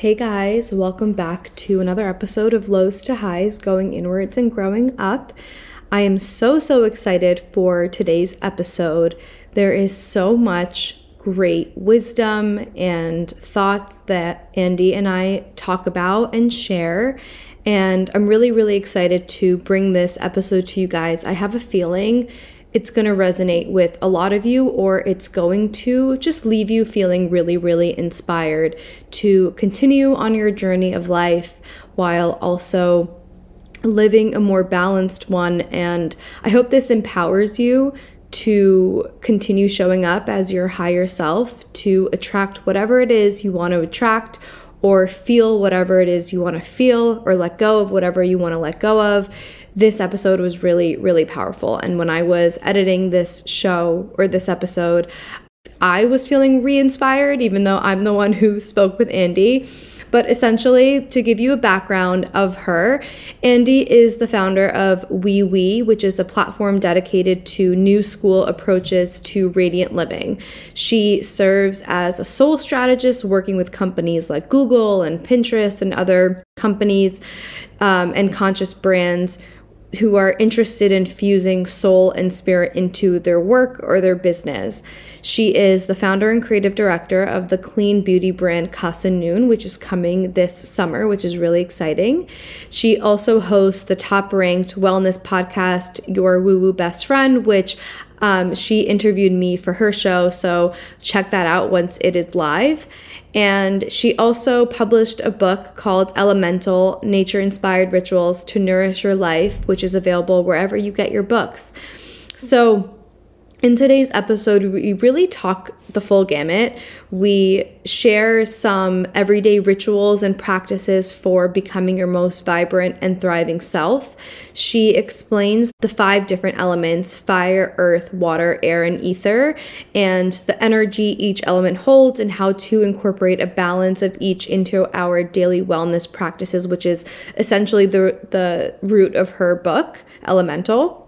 Hey guys, welcome back to another episode of Lows to Highs Going Inwards and Growing Up. I am so, so excited for today's episode. There is so much great wisdom and thoughts that Andi and I talk about and share. And I'm really, really excited to bring this episode to you guys. I have a feeling it's going to resonate with a lot of you, or it's going to just leave you feeling really, really inspired to continue on your journey of life while also living a more balanced one. And I hope this empowers you to continue showing up as your higher self, to attract whatever it is you want to attract or feel whatever it is you want to feel or let go of whatever you want to let go of this episode was really, really powerful. And when I was editing this show or this episode, I was feeling re inspired, even though I'm the one who spoke with Andi. But essentially, to give you a background of her, Andi is the founder of Oui, which is a platform dedicated to new school approaches to radiant living. She serves as a soul strategist working with companies like Google and Pinterest and other companies um, and conscious brands who are interested in fusing soul and spirit into their work or their business. She is the founder and creative director of the clean beauty brand Casa Noon, which is coming this summer, which is really exciting. She also hosts the top ranked wellness podcast, Your Woo Woo Best Friend, which um, she interviewed me for her show. So check that out once it is live. And she also published a book called Elemental Nature Inspired Rituals to Nourish Your Life, which is available wherever you get your books. So, in today's episode, we really talk the full gamut. We share some everyday rituals and practices for becoming your most vibrant and thriving self. She explains the five different elements fire, earth, water, air, and ether, and the energy each element holds, and how to incorporate a balance of each into our daily wellness practices, which is essentially the, the root of her book, Elemental.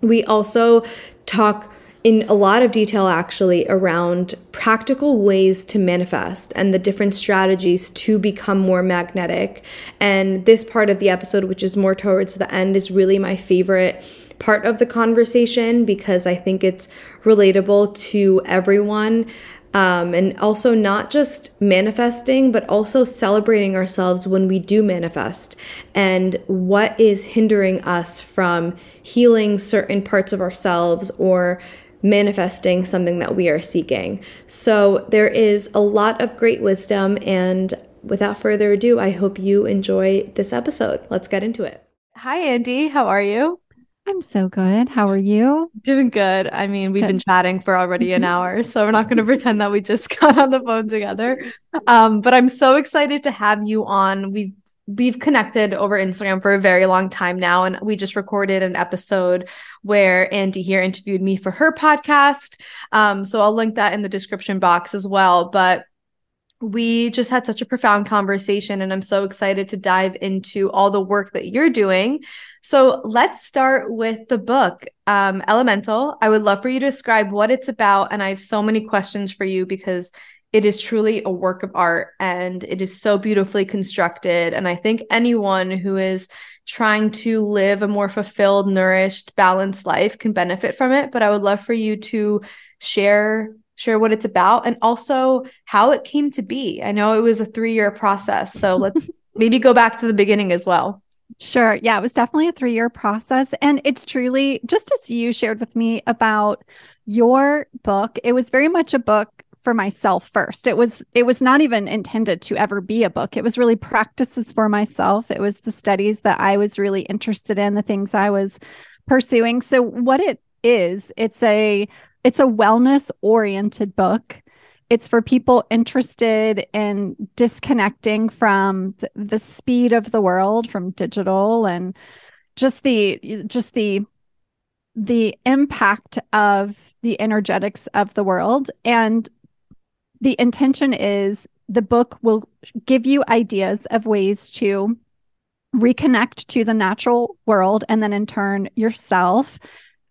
We also talk in a lot of detail actually around practical ways to manifest and the different strategies to become more magnetic. And this part of the episode, which is more towards the end, is really my favorite part of the conversation because I think it's relatable to everyone. Um, and also not just manifesting, but also celebrating ourselves when we do manifest and what is hindering us from healing certain parts of ourselves or manifesting something that we are seeking. So there is a lot of great wisdom. And without further ado, I hope you enjoy this episode. Let's get into it. Hi, Andi. How are you? I'm so good. How are you? Doing good. I mean, we've good. been chatting for already an hour, so we're not going to pretend that we just got on the phone together. Um, but I'm so excited to have you on. We've we've connected over Instagram for a very long time now. And we just recorded an episode where Andi here interviewed me for her podcast. Um, so I'll link that in the description box as well. But we just had such a profound conversation, and I'm so excited to dive into all the work that you're doing. So let's start with the book, um, Elemental. I would love for you to describe what it's about. And I have so many questions for you because it is truly a work of art and it is so beautifully constructed. And I think anyone who is trying to live a more fulfilled, nourished, balanced life can benefit from it. But I would love for you to share share what it's about and also how it came to be. I know it was a 3-year process, so let's maybe go back to the beginning as well. Sure. Yeah, it was definitely a 3-year process and it's truly just as you shared with me about your book, it was very much a book for myself first. It was it was not even intended to ever be a book. It was really practices for myself. It was the studies that I was really interested in, the things I was pursuing. So what it is, it's a it's a wellness oriented book. It's for people interested in disconnecting from the, the speed of the world, from digital and just the just the the impact of the energetics of the world and the intention is the book will give you ideas of ways to reconnect to the natural world and then in turn yourself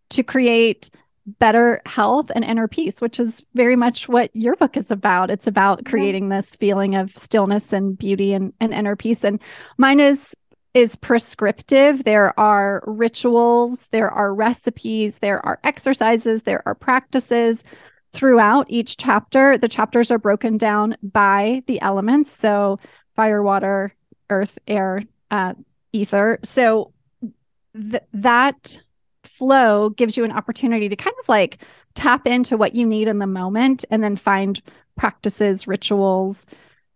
to create better health and inner peace, which is very much what your book is about. It's about creating this feeling of stillness and beauty and, and inner peace. And mine is is prescriptive. There are rituals, there are recipes, there are exercises, there are practices throughout each chapter. The chapters are broken down by the elements. So fire, water, earth, air, uh, ether. So th- that flow gives you an opportunity to kind of like tap into what you need in the moment and then find practices, rituals,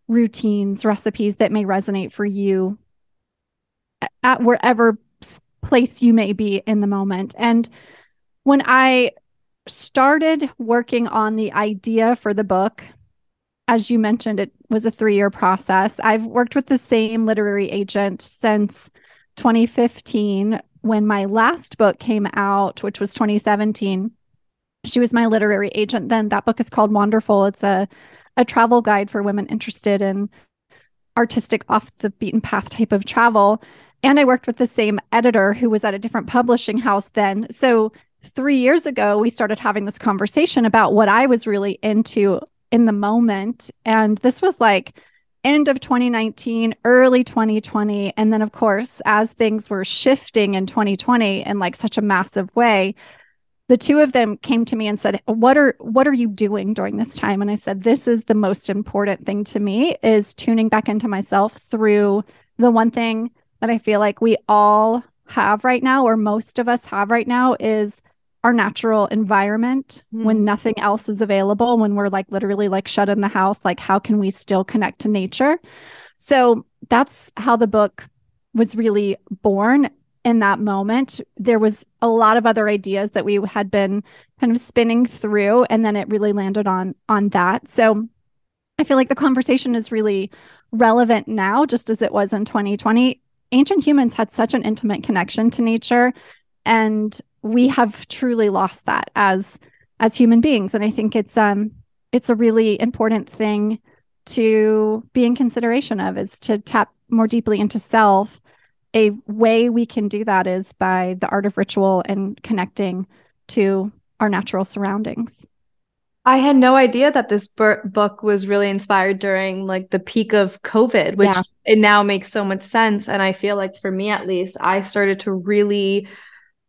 routines, recipes that may resonate for you at wherever place you may be in the moment. And when I started working on the idea for the book, as you mentioned, it was a three year process. I've worked with the same literary agent since 2015 when my last book came out, which was 2017, she was my literary agent then. That book is called Wonderful. It's a a travel guide for women interested in artistic off the beaten path type of travel. And I worked with the same editor who was at a different publishing house then. So 3 years ago we started having this conversation about what I was really into in the moment and this was like end of 2019, early 2020. And then, of course, as things were shifting in 2020 in like such a massive way, the two of them came to me and said what are what are you doing during this time and i said this is the most important thing to me is tuning back into myself through the one thing that i feel like we all have right now or most of us have right now is our natural environment mm. when nothing else is available when we're like literally like shut in the house like how can we still connect to nature? So that's how the book was really born in that moment. There was a lot of other ideas that we had been kind of spinning through and then it really landed on on that. So i feel like the conversation is really relevant now just as it was in 2020 ancient humans had such an intimate connection to nature and we have truly lost that as as human beings and i think it's um it's a really important thing to be in consideration of is to tap more deeply into self a way we can do that is by the art of ritual and connecting to our natural surroundings I had no idea that this book was really inspired during like the peak of COVID, which yeah. it now makes so much sense. And I feel like for me at least, I started to really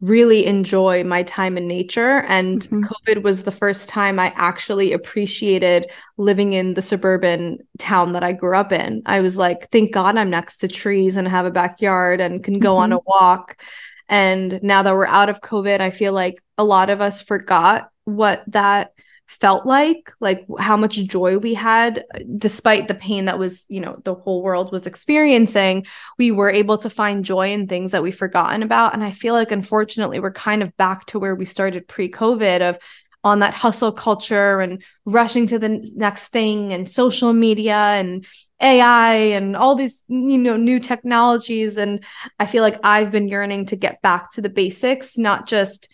really enjoy my time in nature. And mm-hmm. COVID was the first time I actually appreciated living in the suburban town that I grew up in. I was like, thank God I'm next to trees and have a backyard and can go mm-hmm. on a walk. And now that we're out of COVID, I feel like a lot of us forgot what that felt like like how much joy we had despite the pain that was you know the whole world was experiencing we were able to find joy in things that we've forgotten about. And i feel like unfortunately we're kind of back to where we started pre-covid of on that hustle culture and rushing to the next thing and social media and AI and all these you know new technologies. And I feel like I've been yearning to get back to the basics not just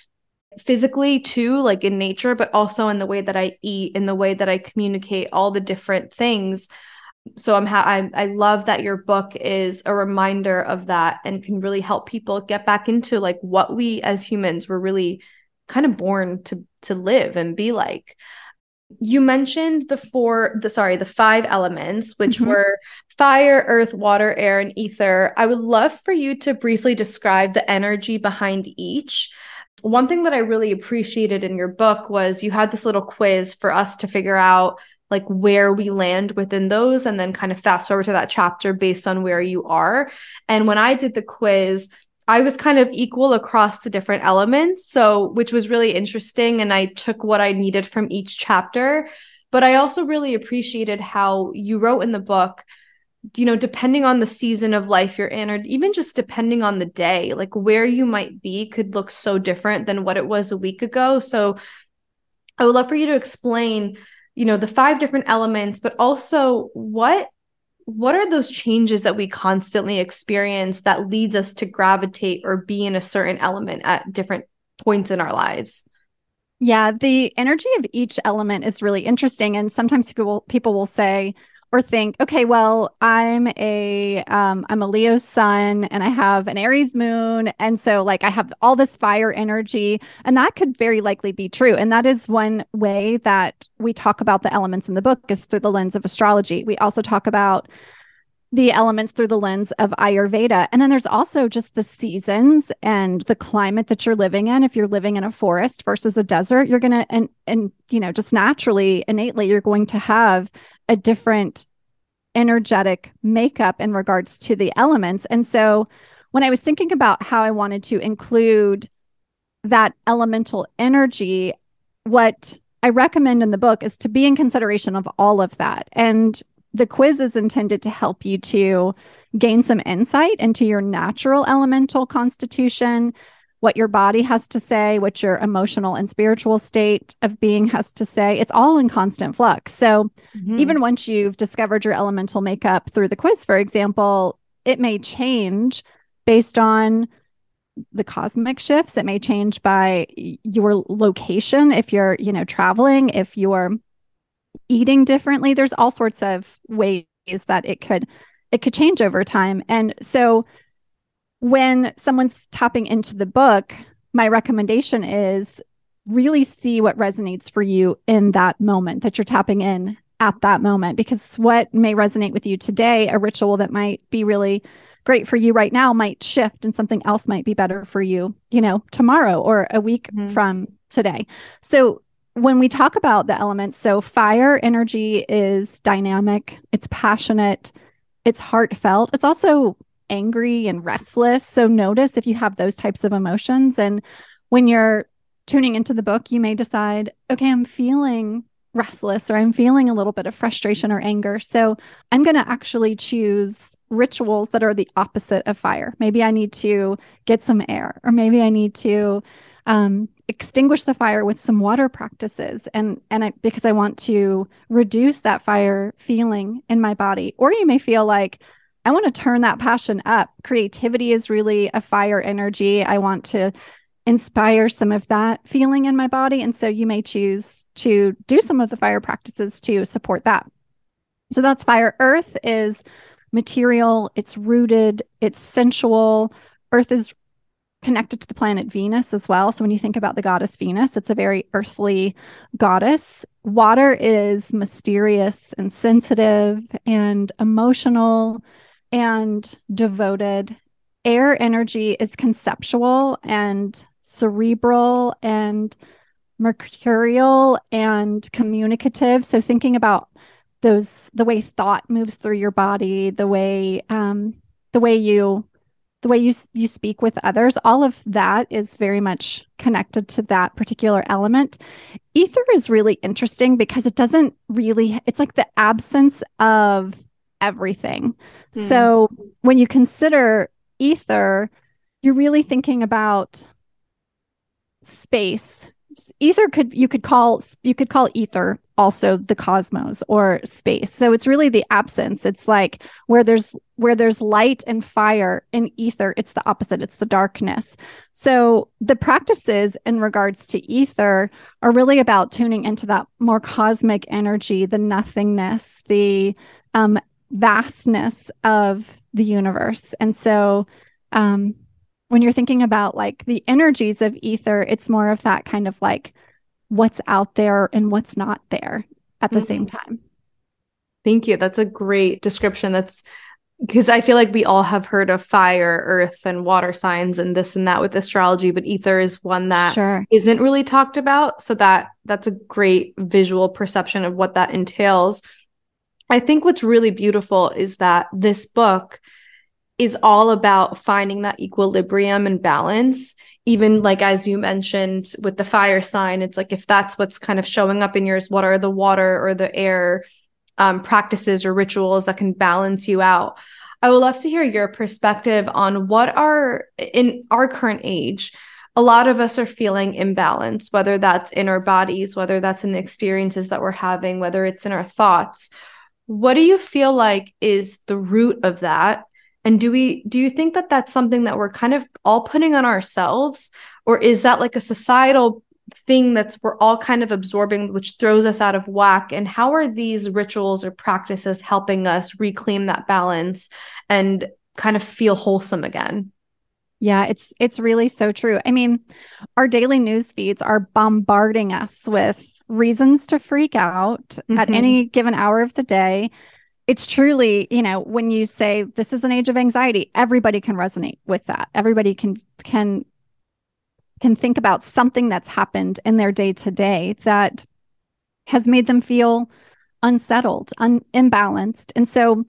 physically too like in nature but also in the way that i eat in the way that i communicate all the different things. So i'm ha- I, I love that your book is a reminder of that and can really help people get back into like what we as humans were really kind of born to to live and be like. You mentioned the four the sorry the five elements which mm-hmm. were fire earth water air and ether. I would love for you to briefly describe the energy behind each one thing that I really appreciated in your book was you had this little quiz for us to figure out like where we land within those and then kind of fast forward to that chapter based on where you are. And when I did the quiz, I was kind of equal across the different elements, so which was really interesting and I took what I needed from each chapter. But I also really appreciated how you wrote in the book you know, depending on the season of life you're in, or even just depending on the day, like where you might be could look so different than what it was a week ago. So I would love for you to explain, you know, the five different elements, but also what what are those changes that we constantly experience that leads us to gravitate or be in a certain element at different points in our lives? Yeah, the energy of each element is really interesting and sometimes people people will say, or think, okay, well, I'm a um, I'm a Leo sun and I have an Aries moon, and so like I have all this fire energy, and that could very likely be true. And that is one way that we talk about the elements in the book is through the lens of astrology. We also talk about the elements through the lens of Ayurveda. And then there's also just the seasons and the climate that you're living in. If you're living in a forest versus a desert, you're going to, and, and, you know, just naturally, innately, you're going to have a different energetic makeup in regards to the elements. And so when I was thinking about how I wanted to include that elemental energy, what I recommend in the book is to be in consideration of all of that. And the quiz is intended to help you to gain some insight into your natural elemental constitution, what your body has to say, what your emotional and spiritual state of being has to say. It's all in constant flux. So, mm-hmm. even once you've discovered your elemental makeup through the quiz, for example, it may change based on the cosmic shifts. It may change by your location if you're, you know, traveling, if you're eating differently. There's all sorts of ways that it could it could change over time. And so when someone's tapping into the book, my recommendation is really see what resonates for you in that moment that you're tapping in at that moment because what may resonate with you today, a ritual that might be really great for you right now might shift and something else might be better for you, you know, tomorrow or a week mm-hmm. from today. So when we talk about the elements, so fire energy is dynamic, it's passionate, it's heartfelt, it's also angry and restless. So notice if you have those types of emotions. And when you're tuning into the book, you may decide, okay, I'm feeling restless or I'm feeling a little bit of frustration or anger. So I'm going to actually choose rituals that are the opposite of fire. Maybe I need to get some air, or maybe I need to um, extinguish the fire with some water practices and and I, because I want to reduce that fire feeling in my body or you may feel like I want to turn that passion up. Creativity is really a fire energy. I want to inspire some of that feeling in my body. And so you may choose to do some of the fire practices to support that. So that's fire. Earth is material, it's rooted, it's sensual. Earth is connected to the planet Venus as well. So when you think about the goddess Venus, it's a very earthly goddess. Water is mysterious and sensitive and emotional and devoted. Air energy is conceptual and cerebral and mercurial and communicative. So thinking about those, the way thought moves through your body, the way, um, the way you, the way you you speak with others, all of that is very much connected to that particular element. Ether is really interesting because it doesn't really. It's like the absence of everything. Mm. So when you consider ether, you're really thinking about space. Ether could you could call you could call ether also the cosmos or space. So it's really the absence. It's like where there's where there's light and fire in ether, it's the opposite. It's the darkness. So the practices in regards to ether are really about tuning into that more cosmic energy, the nothingness, the um, vastness of the universe. And so um, when you're thinking about like the energies of ether, it's more of that kind of like what's out there and what's not there at the mm-hmm. same time. Thank you. That's a great description. That's because I feel like we all have heard of fire, earth, and water signs and this and that with astrology, but ether is one that sure. not really talked about. So that that's a great visual perception of what that entails. I think what's really beautiful is that this book is all about finding that equilibrium and balance. Even like as you mentioned with the fire sign, it's like if that's what's kind of showing up in yours, what are the water or the air um, practices or rituals that can balance you out? I would love to hear your perspective on what are in our current age. A lot of us are feeling imbalance, whether that's in our bodies, whether that's in the experiences that we're having, whether it's in our thoughts what do you feel like is the root of that? And do we do you think that that's something that we're kind of all putting on ourselves or is that like a societal thing that's we're all kind of absorbing which throws us out of whack and how are these rituals or practices helping us reclaim that balance and kind of feel wholesome again yeah, it's it's really so true. I mean, our daily news feeds are bombarding us with reasons to freak out mm-hmm. at any given hour of the day. It's truly, you know, when you say this is an age of anxiety, everybody can resonate with that. Everybody can can can think about something that's happened in their day to day that has made them feel unsettled, un- imbalanced. And so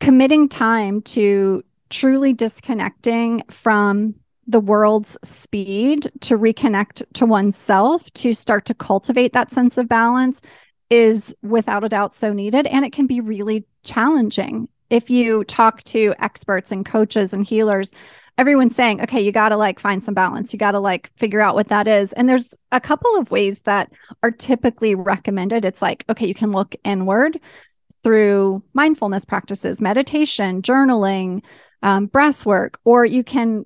committing time to truly disconnecting from the world's speed to reconnect to oneself to start to cultivate that sense of balance is without a doubt so needed and it can be really challenging. If you talk to experts and coaches and healers everyone's saying okay you got to like find some balance. You got to like figure out what that is. And there's a couple of ways that are typically recommended. It's like okay you can look inward through mindfulness practices meditation journaling um, breath work, or you can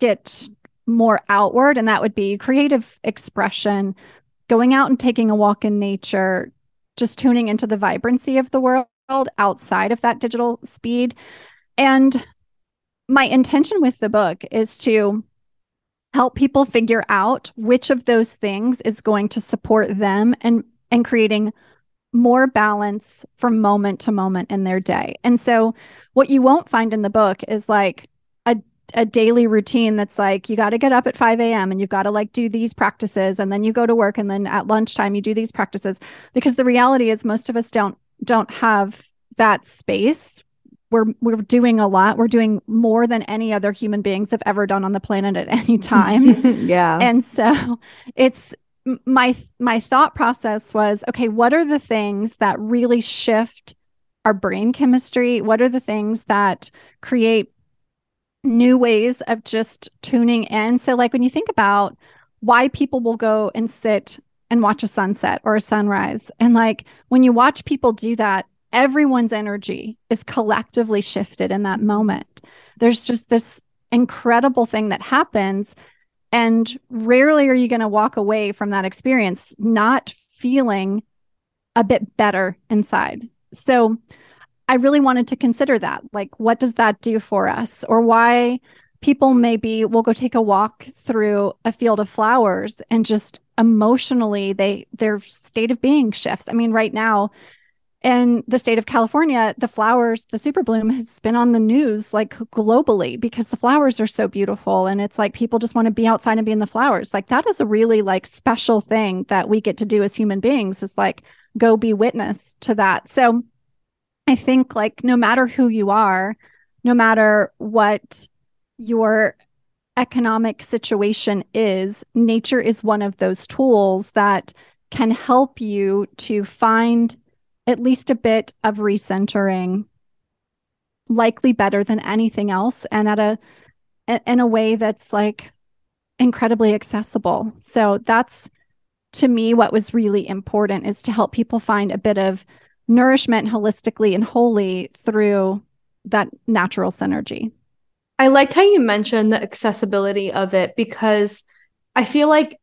get more outward, and that would be creative expression, going out and taking a walk in nature, just tuning into the vibrancy of the world outside of that digital speed. And my intention with the book is to help people figure out which of those things is going to support them and and creating more balance from moment to moment in their day. And so, what you won't find in the book is like a, daily routine that's like, you got to get up at 5 a.m. and you've got to like do these practices. And then you go to work. And then at lunchtime, you do these practices. Because the reality is, most of us don't don't have that space we're we're doing a lot we're doing more than any other human beings have ever done on the planet at any time yeah and so it's my my thought process was okay what are the things that really shift our brain chemistry what are the things that create new ways of just tuning in so like when you think about why people will go and sit and watch a sunset or a sunrise and like when you watch people do that everyone's energy is collectively shifted in that moment there's just this incredible thing that happens and rarely are you going to walk away from that experience not feeling a bit better inside. So I really wanted to consider that. Like, what does that do for us? Or why people maybe will go take a walk through a field of flowers and just emotionally they their state of being shifts. I mean, right now, in the state of California, the flowers, the super bloom has been on the news like globally because the flowers are so beautiful. And it's like people just want to be outside and be in the flowers. Like that is a really like special thing that we get to do as human beings is like go be witness to that. So I think like no matter who you are, no matter what your economic situation is, nature is one of those tools that can help you to find at least a bit of recentering likely better than anything else and at a in a way that's like incredibly accessible. So that's to me what was really important is to help people find a bit of nourishment holistically and wholly through that natural synergy i like how you mentioned the accessibility of it because i feel like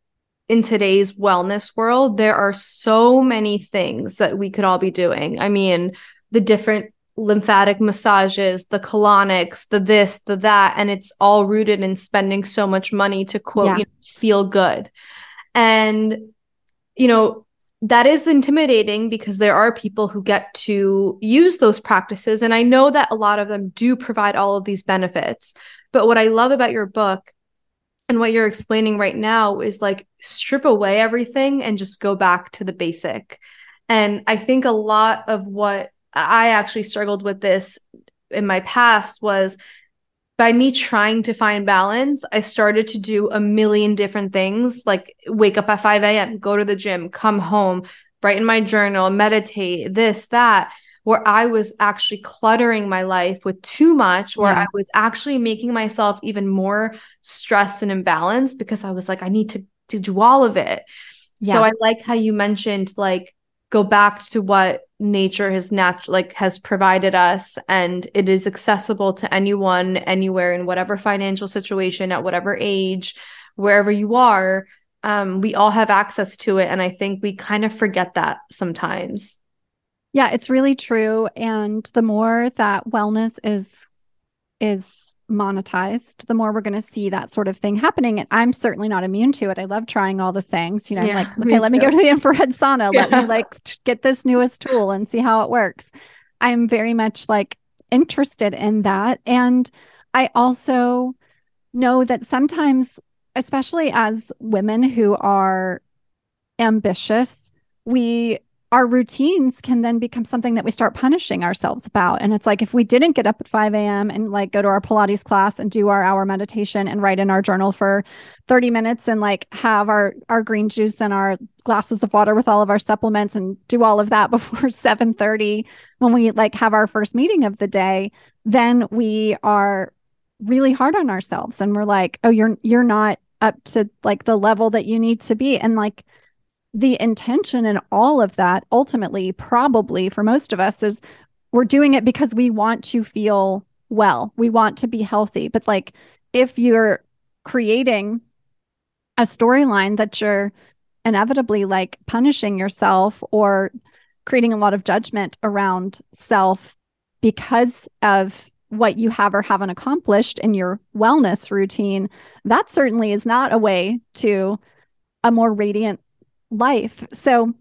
in today's wellness world, there are so many things that we could all be doing. I mean, the different lymphatic massages, the colonics, the this, the that, and it's all rooted in spending so much money to quote, yeah. you know, feel good. And, you know, that is intimidating because there are people who get to use those practices. And I know that a lot of them do provide all of these benefits. But what I love about your book and what you're explaining right now is like strip away everything and just go back to the basic. And I think a lot of what I actually struggled with this in my past was by me trying to find balance, I started to do a million different things like wake up at 5 a.m., go to the gym, come home, write in my journal, meditate, this, that where I was actually cluttering my life with too much, where yeah. I was actually making myself even more stressed and imbalanced because I was like, I need to, to do all of it. Yeah. So I like how you mentioned like go back to what nature has nat- like has provided us and it is accessible to anyone anywhere in whatever financial situation at whatever age wherever you are um, we all have access to it. And I think we kind of forget that sometimes. Yeah, it's really true. And the more that wellness is is monetized, the more we're going to see that sort of thing happening. And I'm certainly not immune to it. I love trying all the things. You know, yeah, I'm like, okay, let too. me go to the infrared sauna. Yeah. Let me like get this newest tool and see how it works. I'm very much like interested in that. And I also know that sometimes, especially as women who are ambitious, we our routines can then become something that we start punishing ourselves about. And it's like if we didn't get up at 5 a.m. and like go to our Pilates class and do our hour meditation and write in our journal for 30 minutes and like have our our green juice and our glasses of water with all of our supplements and do all of that before 7:30 when we like have our first meeting of the day, then we are really hard on ourselves and we're like, "Oh, you're you're not up to like the level that you need to be." And like the intention in all of that ultimately probably for most of us is we're doing it because we want to feel well. We want to be healthy. But like if you're creating a storyline that you're inevitably like punishing yourself or creating a lot of judgment around self because of what you have or haven't accomplished in your wellness routine that certainly is not a way to a more radiant life. So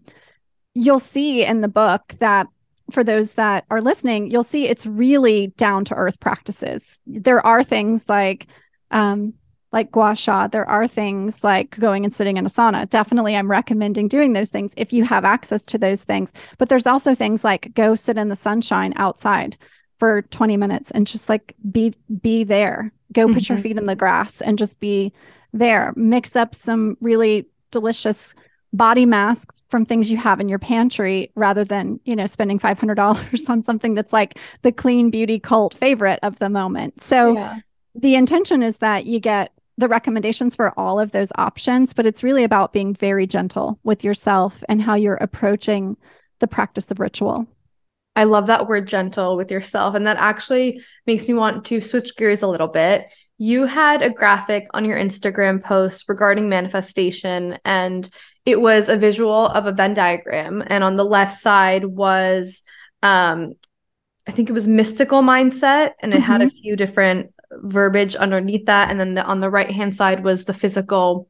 you'll see in the book that for those that are listening, you'll see it's really down to earth practices. There are things like um, like gua sha. There are things like going and sitting in a sauna. Definitely, I'm recommending doing those things if you have access to those things. But there's also things like go sit in the sunshine outside for 20 minutes and just like be be there. Go put mm-hmm. your feet in the grass and just be there. Mix up some really delicious body masks from things you have in your pantry rather than you know spending $500 on something that's like the clean beauty cult favorite of the moment so yeah. the intention is that you get the recommendations for all of those options but it's really about being very gentle with yourself and how you're approaching the practice of ritual I love that word gentle with yourself. And that actually makes me want to switch gears a little bit. You had a graphic on your Instagram post regarding manifestation, and it was a visual of a Venn diagram, and on the left side was, um, I think it was mystical mindset, and it mm-hmm. had a mm-hmm. few different verbiage underneath that, and then the, on the right hand side was the physical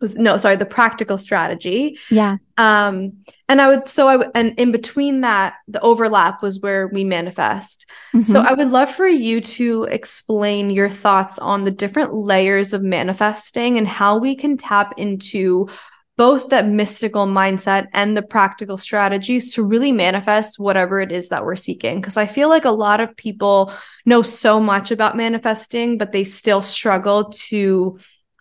was no sorry the practical strategy yeah um and i would so i and in between that the overlap was where we manifest mm-hmm. so i would love for you to explain your thoughts on the different layers of manifesting and how we can tap into both that mystical mindset and the practical strategies to really manifest whatever it is that we're seeking. Because I feel like a lot of people know so much about manifesting, but they still struggle to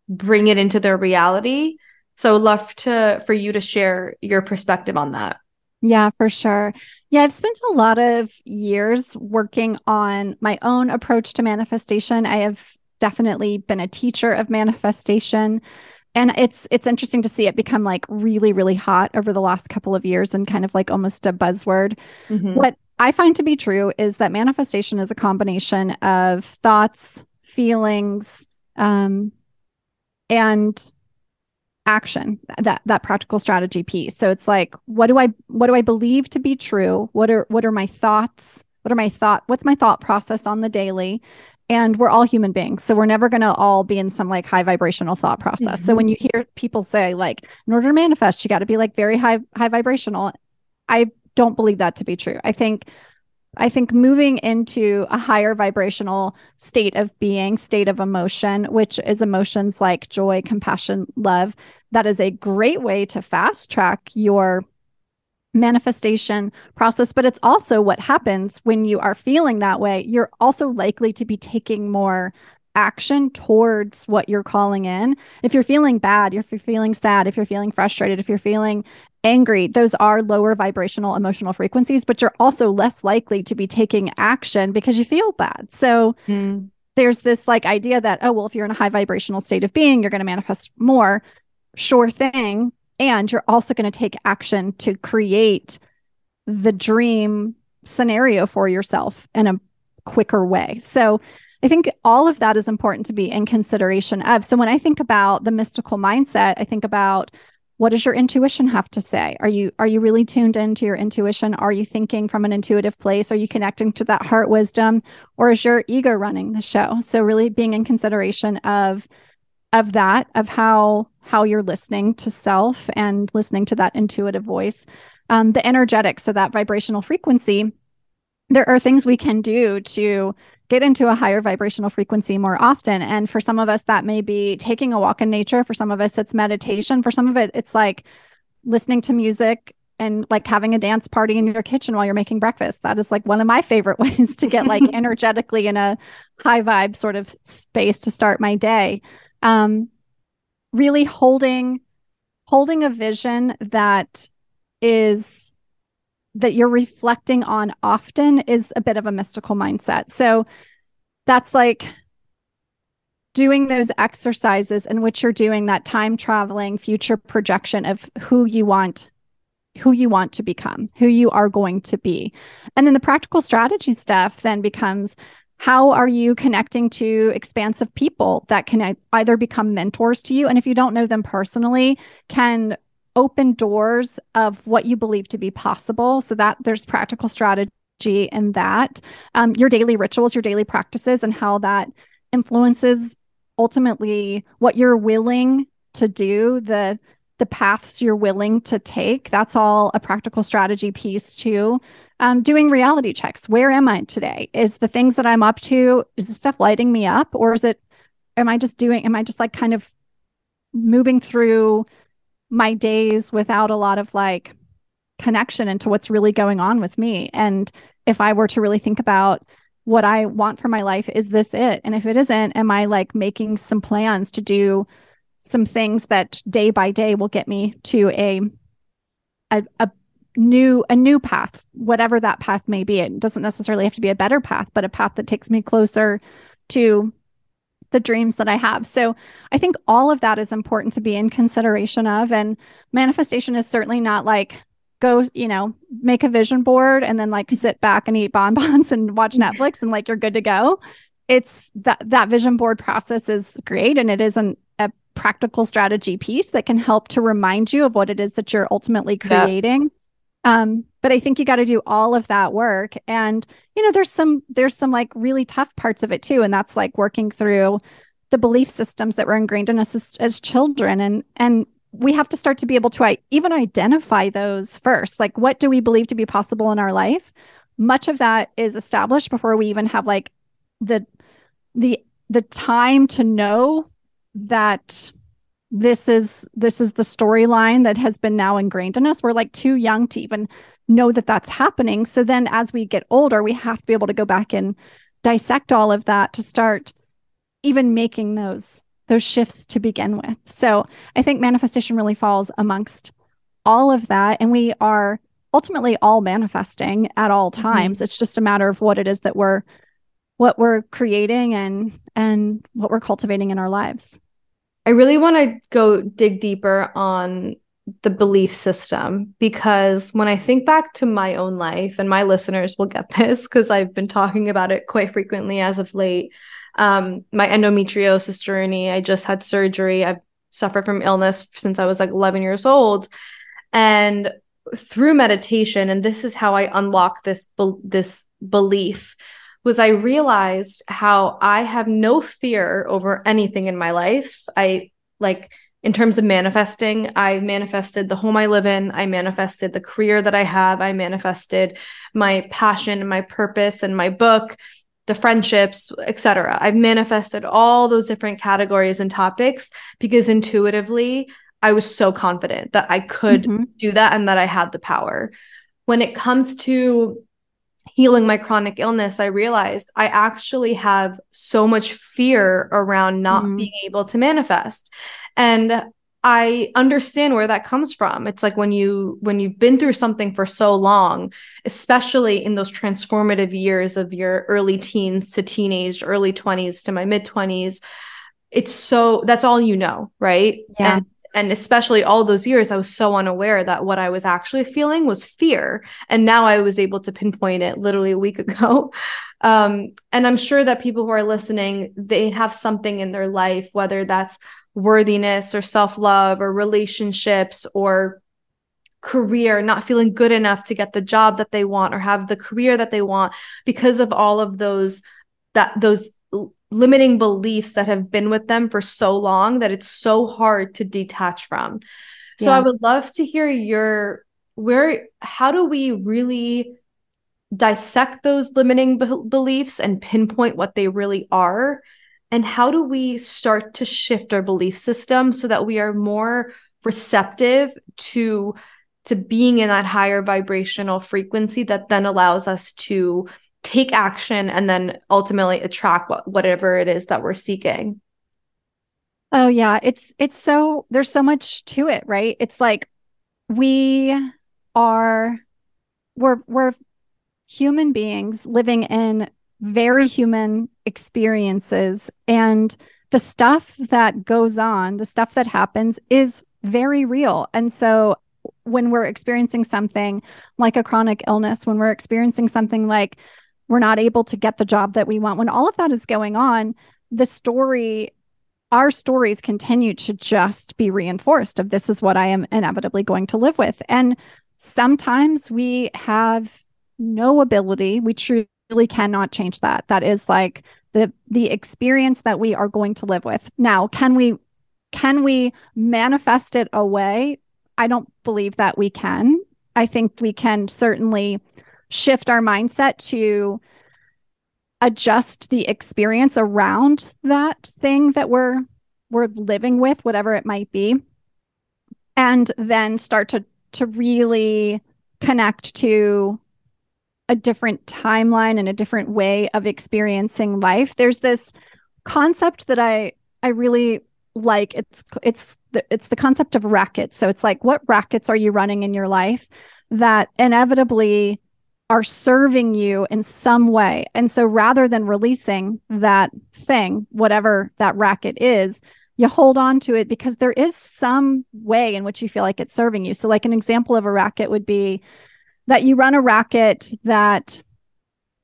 bring it into their reality. So love to for you to share your perspective on that. Yeah, for sure. Yeah, I've spent a lot of years working on my own approach to manifestation. I have definitely been a teacher of manifestation and it's it's interesting to see it become like really really hot over the last couple of years and kind of like almost a buzzword. Mm-hmm. what i find to be true is that manifestation is a combination of thoughts feelings um, and action that that practical strategy piece. So it's like what do i what do i believe to be true? What are what are my thoughts? What are my thought what's my thought process on the daily and we're all human beings so we're never going to all be in some like high vibrational thought process mm-hmm. so when you hear people say like in order to manifest you got to be like very high high vibrational i don't believe that to be true i think i think moving into a higher vibrational state of being state of emotion which is emotions like joy compassion love that is a great way to fast track your manifestation process, but it's also what happens when you are feeling that way. You're also likely to be taking more action towards what you're calling in. If you're feeling bad, if you're feeling sad, if you're feeling frustrated, if you're feeling angry, those are lower vibrational emotional frequencies, but you're also less likely to be taking action because you feel bad. So mm. there's this like idea that, oh, well, if you're in a high vibrational state of being, you're going to manifest more. Sure thing and you're also going to take action to create the dream scenario for yourself in a quicker way. So I think all of that is important to be in consideration of. So when I think about the mystical mindset, I think about what does your intuition have to say? Are you are you really tuned into your intuition? Are you thinking from an intuitive place? Are you connecting to that heart wisdom? Or is your ego running the show? So really being in consideration of of that of how how you're listening to self and listening to that intuitive voice um, the energetics so that vibrational frequency there are things we can do to get into a higher vibrational frequency more often. And for some of us, that may be taking a walk in nature. For some of us, it's meditation. For some of it, it's like listening to music and like having a dance party in your kitchen while you're making breakfast. That is like one of my favorite ways to get like energetically in a high vibe sort of space to start my day. Um, really holding holding a vision that is that you're reflecting on often is a bit of a mystical mindset. So that's like doing those exercises in which you're doing that time traveling future projection of who you want who you want to become, who you are going to be. And then the practical strategy stuff then becomes how are you connecting to expansive people that can either become mentors to you? And if you don't know them personally can open doors of what you believe to be possible so that there's practical strategy in that. Um, your daily rituals your daily practices and how that influences ultimately what you're willing to do the the paths you're willing to take that's all a practical strategy piece too um, doing reality checks where am i today is the things that i'm up to is the stuff lighting me up or is it am i just doing am i just like kind of moving through my days without a lot of like connection into what's really going on with me. And if I were to really think about what I want for my life, is this it? And if it isn't, am I like making some plans to do some things that day by day will get me to a a, a new a new path whatever that path may be it doesn't necessarily have to be a better path but a path that takes me closer to the dreams that I have. So I think all of that is important to be in consideration of. And manifestation is certainly not like go, you know, make a vision board and then like sit back and eat bonbons and watch Netflix and like you're good to go. It's that that vision board process is great and it is an, a practical strategy piece that can help to remind you of what it is that you're ultimately creating. Um, but I think you got to do all of that work. And, you know, there's some, there's some like really tough parts of it too. And that's like working through the belief systems that were ingrained in us as, as children. And, and we have to start to be able to I, even identify those first. Like, what do we believe to be possible in our life? Much of that is established before we even have like the, the, the time to know that this is this is the storyline that has been now ingrained in us we're like too young to even know that that's happening so then as we get older we have to be able to go back and dissect all of that to start even making those those shifts to begin with so i think manifestation really falls amongst all of that and we are ultimately all manifesting at all mm-hmm. times mm-hmm. it's just a matter of what it is that we're what we're creating and and what we're cultivating in our lives I really want to go dig deeper on the belief system because when I think back to my own life, and my listeners will get this because I've been talking about it quite frequently as of late. Um, my endometriosis journey, I just had surgery. I've suffered from illness since I was like 11 years old. And through meditation, and this is how I unlock this, be- this belief was I realized how I have no fear over anything in my life. I like in terms of manifesting, I manifested the home I live in, I manifested the career that I have, I manifested my passion and my purpose and my book, the friendships, etc. I've manifested all those different categories and topics because intuitively I was so confident that I could mm-hmm. do that and that I had the power. When it comes to healing my chronic illness, I realized I actually have so much fear around not mm-hmm. being able to manifest. And I understand where that comes from. It's like when you when you've been through something for so long, especially in those transformative years of your early teens to teenage, early 20s to my mid 20s, it's so that's all you know, right? Yeah. And and especially all those years i was so unaware that what i was actually feeling was fear. And now i was able to pinpoint it literally a week ago. Um, and i'm sure that people who are listening they have something in their life whether that's worthiness or self-love or relationships or career not feeling good enough to get the job that they want or have the career that they want because of all of those that those limiting beliefs that have been with them for so long that it's so hard to detach from. So yeah. I would love to hear your where how do we really dissect those limiting be- beliefs and pinpoint what they really are and how do we start to shift our belief system so that we are more receptive to to being in that higher vibrational frequency that then allows us to take action and then ultimately attract what, whatever it is that we're seeking. Oh yeah. It's it's so there's so much to it right? It's like we are we're we're human beings living in very human experiences and the stuff that goes on the stuff that happens is very real. And so when we're experiencing something like a chronic illness when we're experiencing something like we're not able to get the job that we want. When all of that is going on, the story, our stories continue to just be reinforced of this is what I am inevitably going to live with. And sometimes we have no ability, we truly cannot change that. That is like the the experience that we are going to live with. Now, can we can we manifest it away? I don't believe that we can. I think we can certainly shift our mindset to adjust the experience around that thing that we're we're living with whatever it might be and then start to to really connect to a different timeline and a different way of experiencing life. There's this concept that i i really like. It's it's the, it's the concept of rackets. So it's like what rackets are you running in your life that inevitably are serving you in some way. And so rather than releasing that thing, whatever that racket is, you hold on to it because there is some way in which you feel like it's serving you. So, like an example of a racket would be that you run a racket that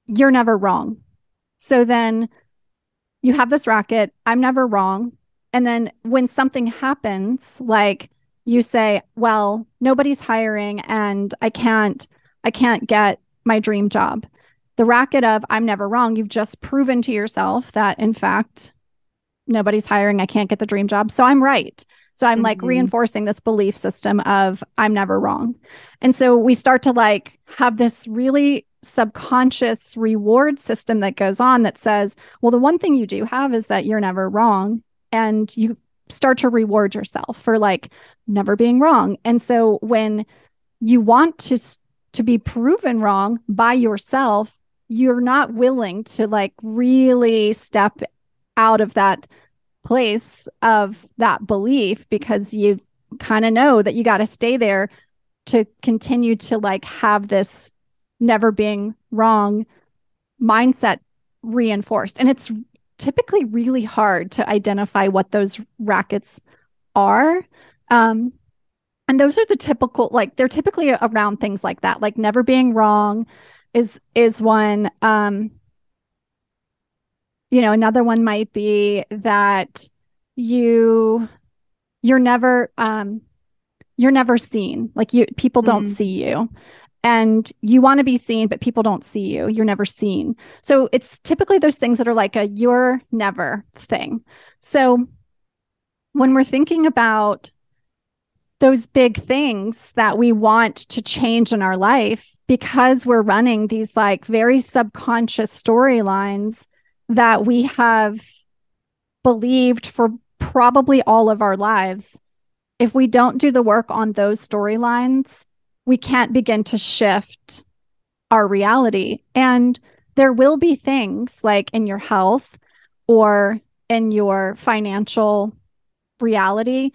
you're never wrong. So then you have this racket, I'm never wrong. And then when something happens, like you say, well, nobody's hiring and I can't I can't get my dream job. The racket of I'm never wrong. You've just proven to yourself that, in fact, nobody's hiring. I can't get the dream job. So I'm right. So I'm mm-hmm. like reinforcing this belief system of I'm never wrong. And so we start to like have this really subconscious reward system that goes on that says, well, the one thing you do have is that you're never wrong. And you start to reward yourself for like never being wrong. And so when you want to to be proven wrong by yourself, you're not willing to like really step out of that place of that belief because you kind of know that you got to stay there to continue to like have this never being wrong mindset reinforced. And it's typically really hard to identify what those rackets are. Um, and those are the typical like they're typically around things like that. Like never being wrong is is one um you know another one might be that you you're never um you're never seen. Like you people don't mm-hmm. see you. And you want to be seen but people don't see you. You're never seen. So it's typically those things that are like a you're never thing. So when we're thinking about those big things that we want to change in our life because we're running these like very subconscious storylines that we have believed for probably all of our lives. If we don't do the work on those storylines, we can't begin to shift our reality. And there will be things like in your health or in your financial reality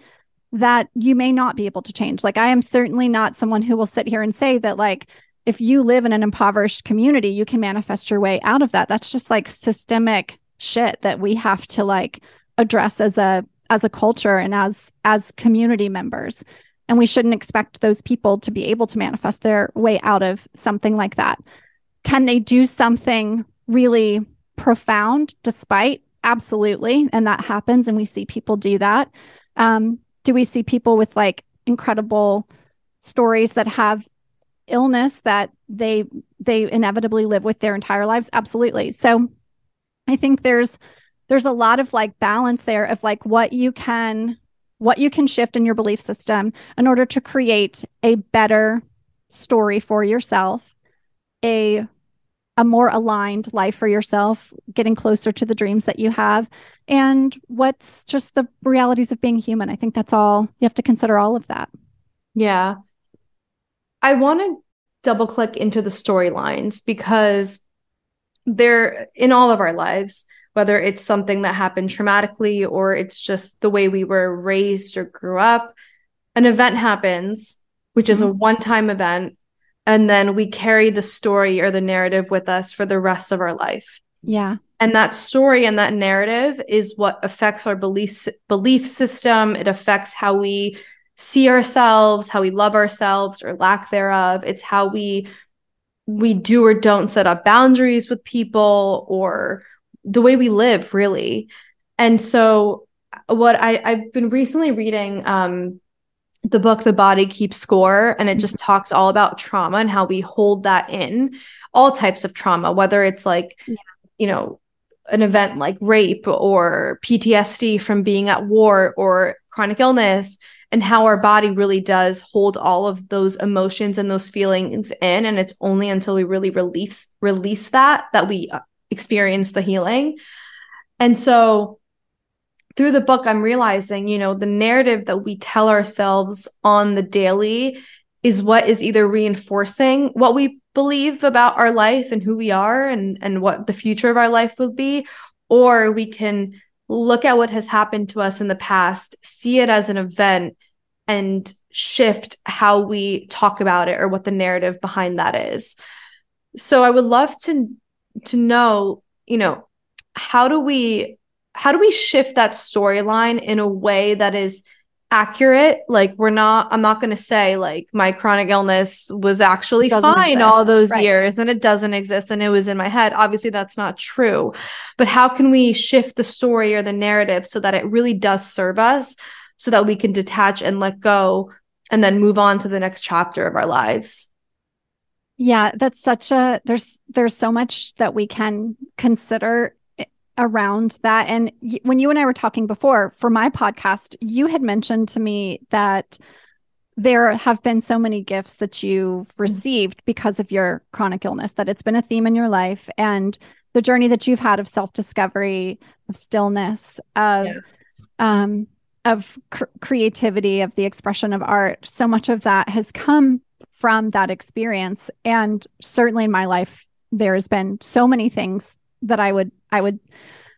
that you may not be able to change. Like, I am certainly not someone who will sit here and say that, like, if you live in an impoverished community, you can manifest your way out of that. That's just like systemic shit that we have to like address as a as a culture and as as community members. And we shouldn't expect those people to be able to manifest their way out of something like that. Can they do something really profound despite? Absolutely. And that happens and we see people do that. Um, do we see people with like incredible stories that have illness that they they inevitably live with their entire lives? Absolutely. So i think there's there's a lot of like balance there of like what you can what you can shift in your belief system in order to create a better story for yourself a a more aligned life for yourself getting closer to the dreams that you have and what's just the realities of being human i think that's all you have to consider all of that yeah I want to double click into the storylines because they're in all of our lives, whether it's something that happened traumatically or it's just the way we were raised or grew up. An event happens, which is mm-hmm. a one time event, and then we carry the story or the narrative with us for the rest of our life. Yeah. And that story and that narrative is what affects our belief belief system. It affects how we see ourselves, how we love ourselves or lack thereof. It's how we we do or don't set up boundaries with people or the way we live really. And so what I I've been recently reading um the book The Body Keeps Score and it just mm-hmm. talks all about trauma and how we hold that in all types of trauma whether it's like yeah. you know an event like rape or PTSD from being at war or chronic illness and how our body really does hold all of those emotions and those feelings in and it's only until we really release release that that we uh, experience the healing and so through the book i'm realizing you know the narrative that we tell ourselves on the daily is what is either reinforcing what we believe about our life and who we are and and what the future of our life will be or we can look at what has happened to us in the past, see it as an event, and shift how we talk about it or what the narrative behind that is. So I would love to to know, you know, how do we how do we shift that storyline in a way that is accurate like we're not i'm not going to say like my chronic illness was actually fine exist. all those right. years and it doesn't exist and it was in my head obviously that's not true but how can we shift the story or the narrative so that it really does serve us so that we can detach and let go and then move on to the next chapter of our lives yeah that's such a there's there's so much that we can consider around that. And y- when you and I were talking before for my podcast, you had mentioned to me that there have been so many gifts that you've mm-hmm. received because of your chronic illness, that it's been a theme in your life and the journey that you've had of self discovery, of stillness, of, yeah. um, of cr- creativity, of the expression of art. So much of that has come from that experience. And certainly in my life, there's been so many things that I would I would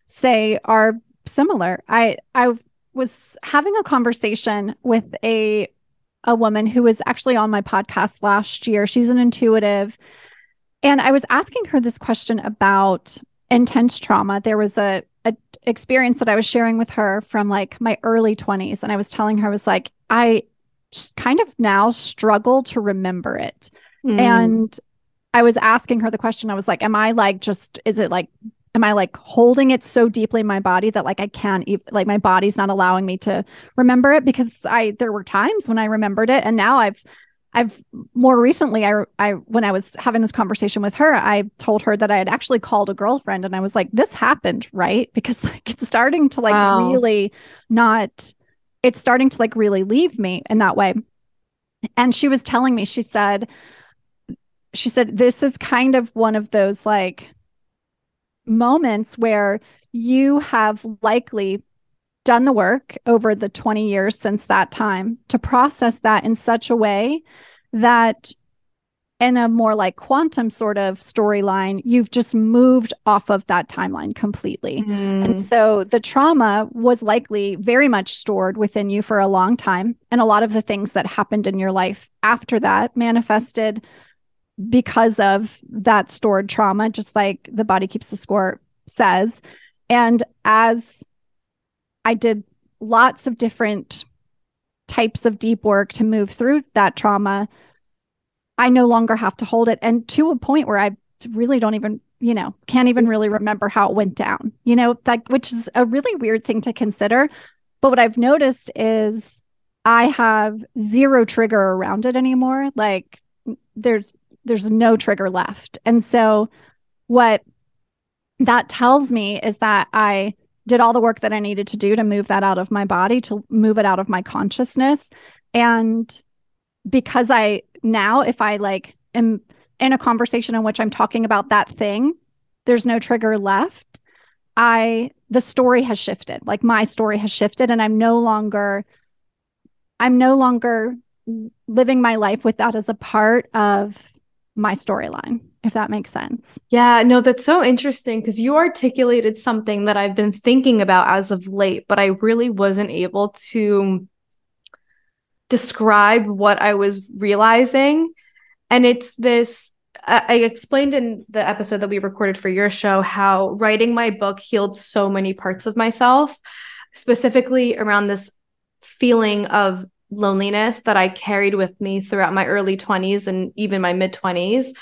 say are similar. I I was having a conversation with a a woman who was actually on my podcast last year. She's an intuitive. And I was asking her this question about intense trauma. There was a, a experience that I was sharing with her from like my early 20s. And I was telling her, I was like, I kind of now struggle to remember it. Mm. And I was asking her the question. I was like, am I like just, is it like, am I like holding it so deeply in my body that like I can't even, like my body's not allowing me to remember it because I, there were times when I remembered it. And now I've, I've more recently, I, I, when I was having this conversation with her, I told her that I had actually called a girlfriend and I was like, this happened, right? Because like it's starting to like wow. really not, it's starting to like really leave me in that way. And she was telling me, she said, she said this is kind of one of those like moments where you have likely done the work over the 20 years since that time to process that in such a way that in a more like quantum sort of storyline, you've just moved off of that timeline completely. Mm. And so the trauma was likely very much stored within you for a long time. And a lot of the things that happened in your life after that manifested because of that stored trauma, just like the body keeps the score says. And as I did lots of different types of deep work to move through that trauma, I no longer have to hold it. And to a point where I really don't even, you know, can't even really remember how it went down, you know, like, which is a really weird thing to consider. But what I've noticed is I have zero trigger around it anymore. Like there's, there's no trigger left. And so what that tells me is that I did all the work that I needed to do to move that out of my body, to move it out of my consciousness. And because I now, if I like am in a conversation in which I'm talking about that thing, there's no trigger left. I, the story has shifted. Like my story has shifted, and I'm no longer, I'm no longer living my life with that as a part of my storyline if that makes sense. Yeah, no, that's so interesting because you articulated something that I've been thinking about as of late, but I really wasn't able to describe what I was realizing. And it's this I explained in the episode that we recorded for your show how writing my book healed so many parts of myself, specifically around this feeling of loneliness that I carried with me throughout my early 20s and even my mid 20s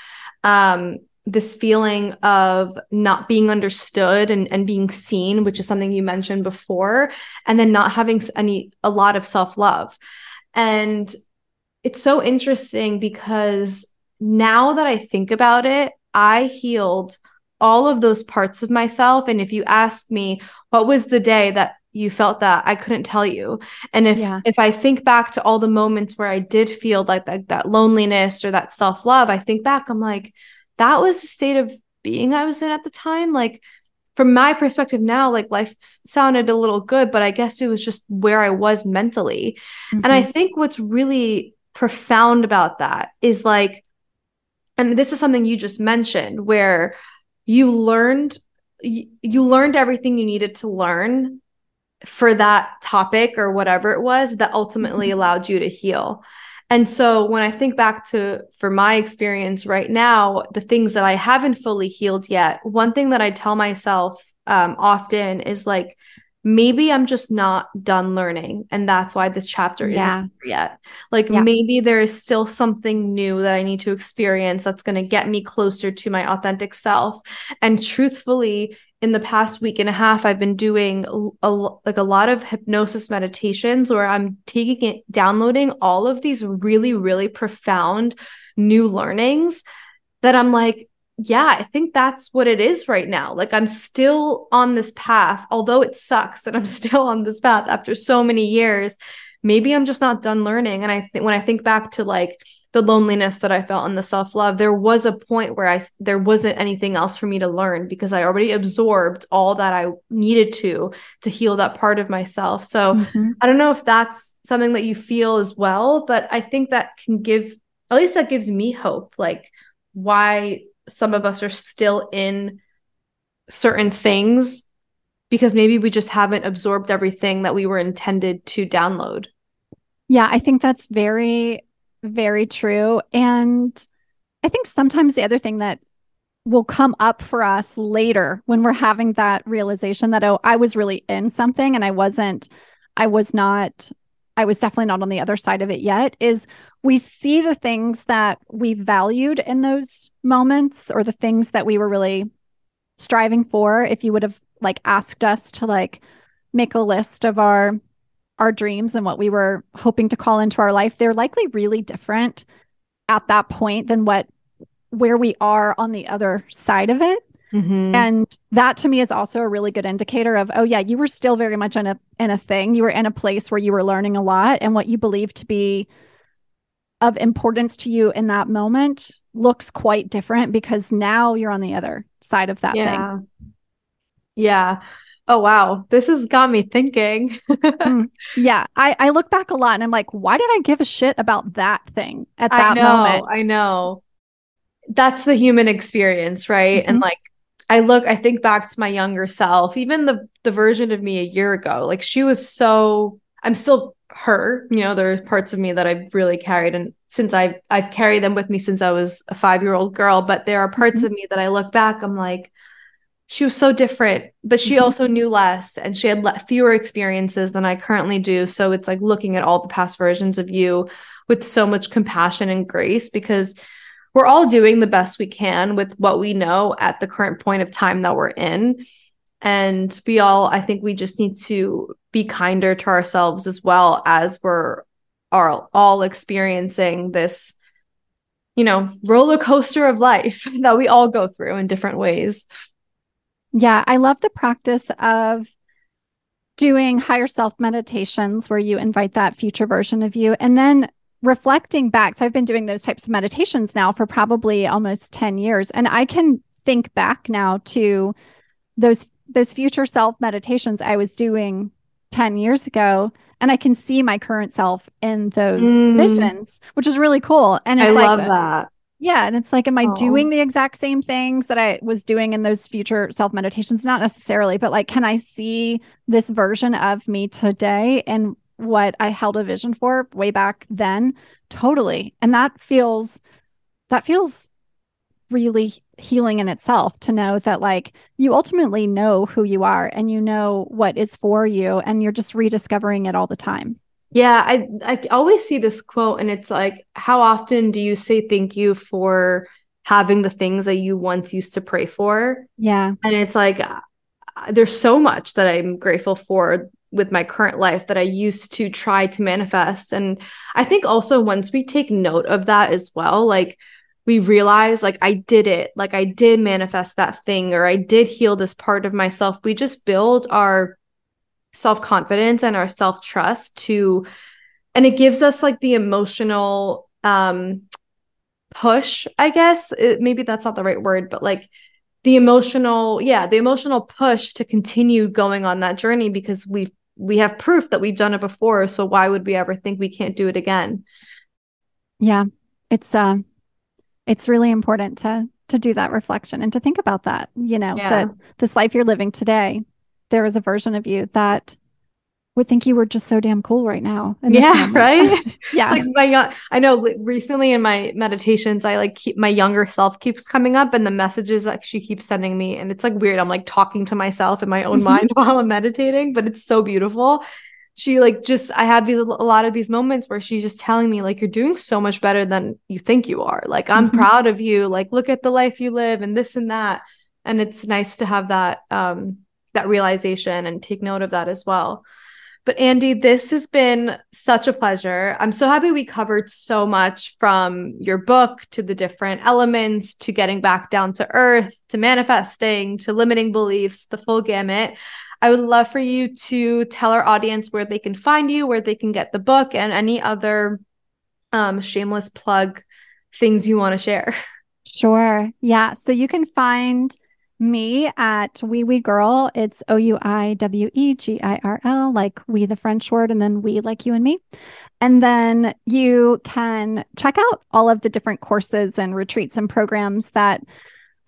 um, this feeling of not being understood and, and being seen, which is something you mentioned before, and then not having any a lot of self-love. And it's so interesting because now that I think about it, I healed all of those parts of myself. And if you ask me, what was the day that you felt that i couldn't tell you and if yeah. if i think back to all the moments where i did feel like that, that loneliness or that self-love i think back i'm like that was the state of being i was in at the time like from my perspective now like life sounded a little good but i guess it was just where i was mentally mm-hmm. and i mm-hmm. think what's really profound about that is like and this is something you just mentioned where you learned you learned everything you needed to learn for that topic or whatever it was that ultimately mm-hmm. allowed you to heal. And so when I think back to for my experience right now, the things that I haven't fully healed yet, one thing that I tell myself um, often is like, maybe I'm just not done learning. And that's why this chapter yeah. isn't yet. Like yeah. maybe there is still something new that I need to experience that's going to get me closer to my authentic self. And truthfully, in the past week and a half i've been doing a, like a lot of hypnosis meditations where i'm taking it downloading all of these really really profound new learnings that i'm like yeah i think that's what it is right now like i'm still on this path although it sucks that i'm still on this path after so many years maybe i'm just not done learning and i think when i think back to like the loneliness that I felt and the self-love, there was a point where I there wasn't anything else for me to learn because I already absorbed all that I needed to to heal that part of myself. So mm-hmm. I don't know if that's something that you feel as well, but I think that can give at least that gives me hope like why some of us are still in certain things because maybe we just haven't absorbed everything that we were intended to download. Yeah, I think that's very very true. And I think sometimes the other thing that will come up for us later when we're having that realization that, oh, I was really in something and I wasn't, I was not, I was definitely not on the other side of it yet, is we see the things that we valued in those moments or the things that we were really striving for. If you would have like asked us to like make a list of our our dreams and what we were hoping to call into our life, they're likely really different at that point than what where we are on the other side of it. Mm-hmm. And that to me is also a really good indicator of, oh yeah, you were still very much in a in a thing. You were in a place where you were learning a lot and what you believe to be of importance to you in that moment looks quite different because now you're on the other side of that yeah. thing. Yeah. Oh wow, this has got me thinking. mm, yeah, I I look back a lot and I'm like, why did I give a shit about that thing at that moment? I know, moment? I know. That's the human experience, right? Mm-hmm. And like I look, I think back to my younger self, even the the version of me a year ago. Like she was so I'm still her, you know, there are parts of me that I've really carried and since I've I've carried them with me since I was a five year old girl, but there are parts mm-hmm. of me that I look back, I'm like, she was so different, but she mm-hmm. also knew less and she had le- fewer experiences than I currently do. So it's like looking at all the past versions of you with so much compassion and grace because we're all doing the best we can with what we know at the current point of time that we're in. And we all, I think we just need to be kinder to ourselves as well as we're are all experiencing this, you know, roller coaster of life that we all go through in different ways. Yeah, I love the practice of doing higher self meditations where you invite that future version of you and then reflecting back. So I've been doing those types of meditations now for probably almost 10 years and I can think back now to those those future self meditations I was doing 10 years ago and I can see my current self in those mm. visions, which is really cool. And it's I like, love that. Yeah. And it's like, am I oh. doing the exact same things that I was doing in those future self meditations? Not necessarily, but like, can I see this version of me today and what I held a vision for way back then? Totally. And that feels, that feels really healing in itself to know that like you ultimately know who you are and you know what is for you and you're just rediscovering it all the time. Yeah, I I always see this quote and it's like how often do you say thank you for having the things that you once used to pray for? Yeah. And it's like there's so much that I'm grateful for with my current life that I used to try to manifest and I think also once we take note of that as well like we realize like I did it, like I did manifest that thing or I did heal this part of myself. We just build our self confidence and our self trust to, and it gives us like the emotional um push, I guess. It, maybe that's not the right word, but like the emotional, yeah, the emotional push to continue going on that journey because we've we have proof that we've done it before. So why would we ever think we can't do it again? Yeah. It's uh it's really important to to do that reflection and to think about that you know yeah. that this life you're living today there is a version of you that would think you were just so damn cool right now. Yeah, right. yeah, it's like my. I know recently in my meditations, I like keep my younger self keeps coming up, and the messages that she keeps sending me, and it's like weird. I'm like talking to myself in my own mm-hmm. mind while I'm meditating, but it's so beautiful she like just I have these a lot of these moments where she's just telling me like you're doing so much better than you think you are. Like I'm mm-hmm. proud of you. Like look at the life you live and this and that. And it's nice to have that um that realization and take note of that as well. But Andi, this has been such a pleasure. I'm so happy we covered so much from your book to the different elements to getting back down to earth to manifesting to limiting beliefs, the full gamut. I would love for you to tell our audience where they can find you, where they can get the book, and any other um, shameless plug things you want to share. Sure. Yeah. So you can find me at Oui We Girl. It's O U I W E G I R L, like we, the French word, and then we, like you and me. And then you can check out all of the different courses and retreats and programs that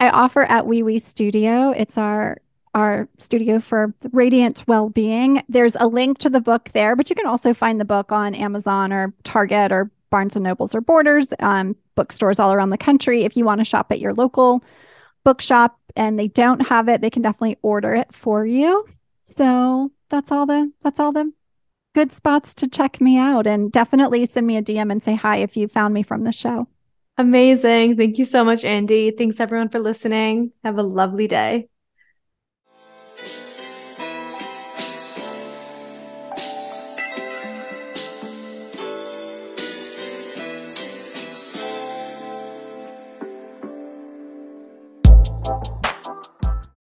I offer at Oui We Studio. It's our our studio for radiant well-being. There's a link to the book there but you can also find the book on amazon or target or barnes and nobles or borders um, bookstores all around the country if you want to shop at your local bookshop and they don't have it they can definitely order it for you. So that's all the that's all the good spots to check me out and definitely send me a dm and say hi if you found me from the show. Amazing. Thank you so much Andi. Thanks everyone for listening. Have a lovely day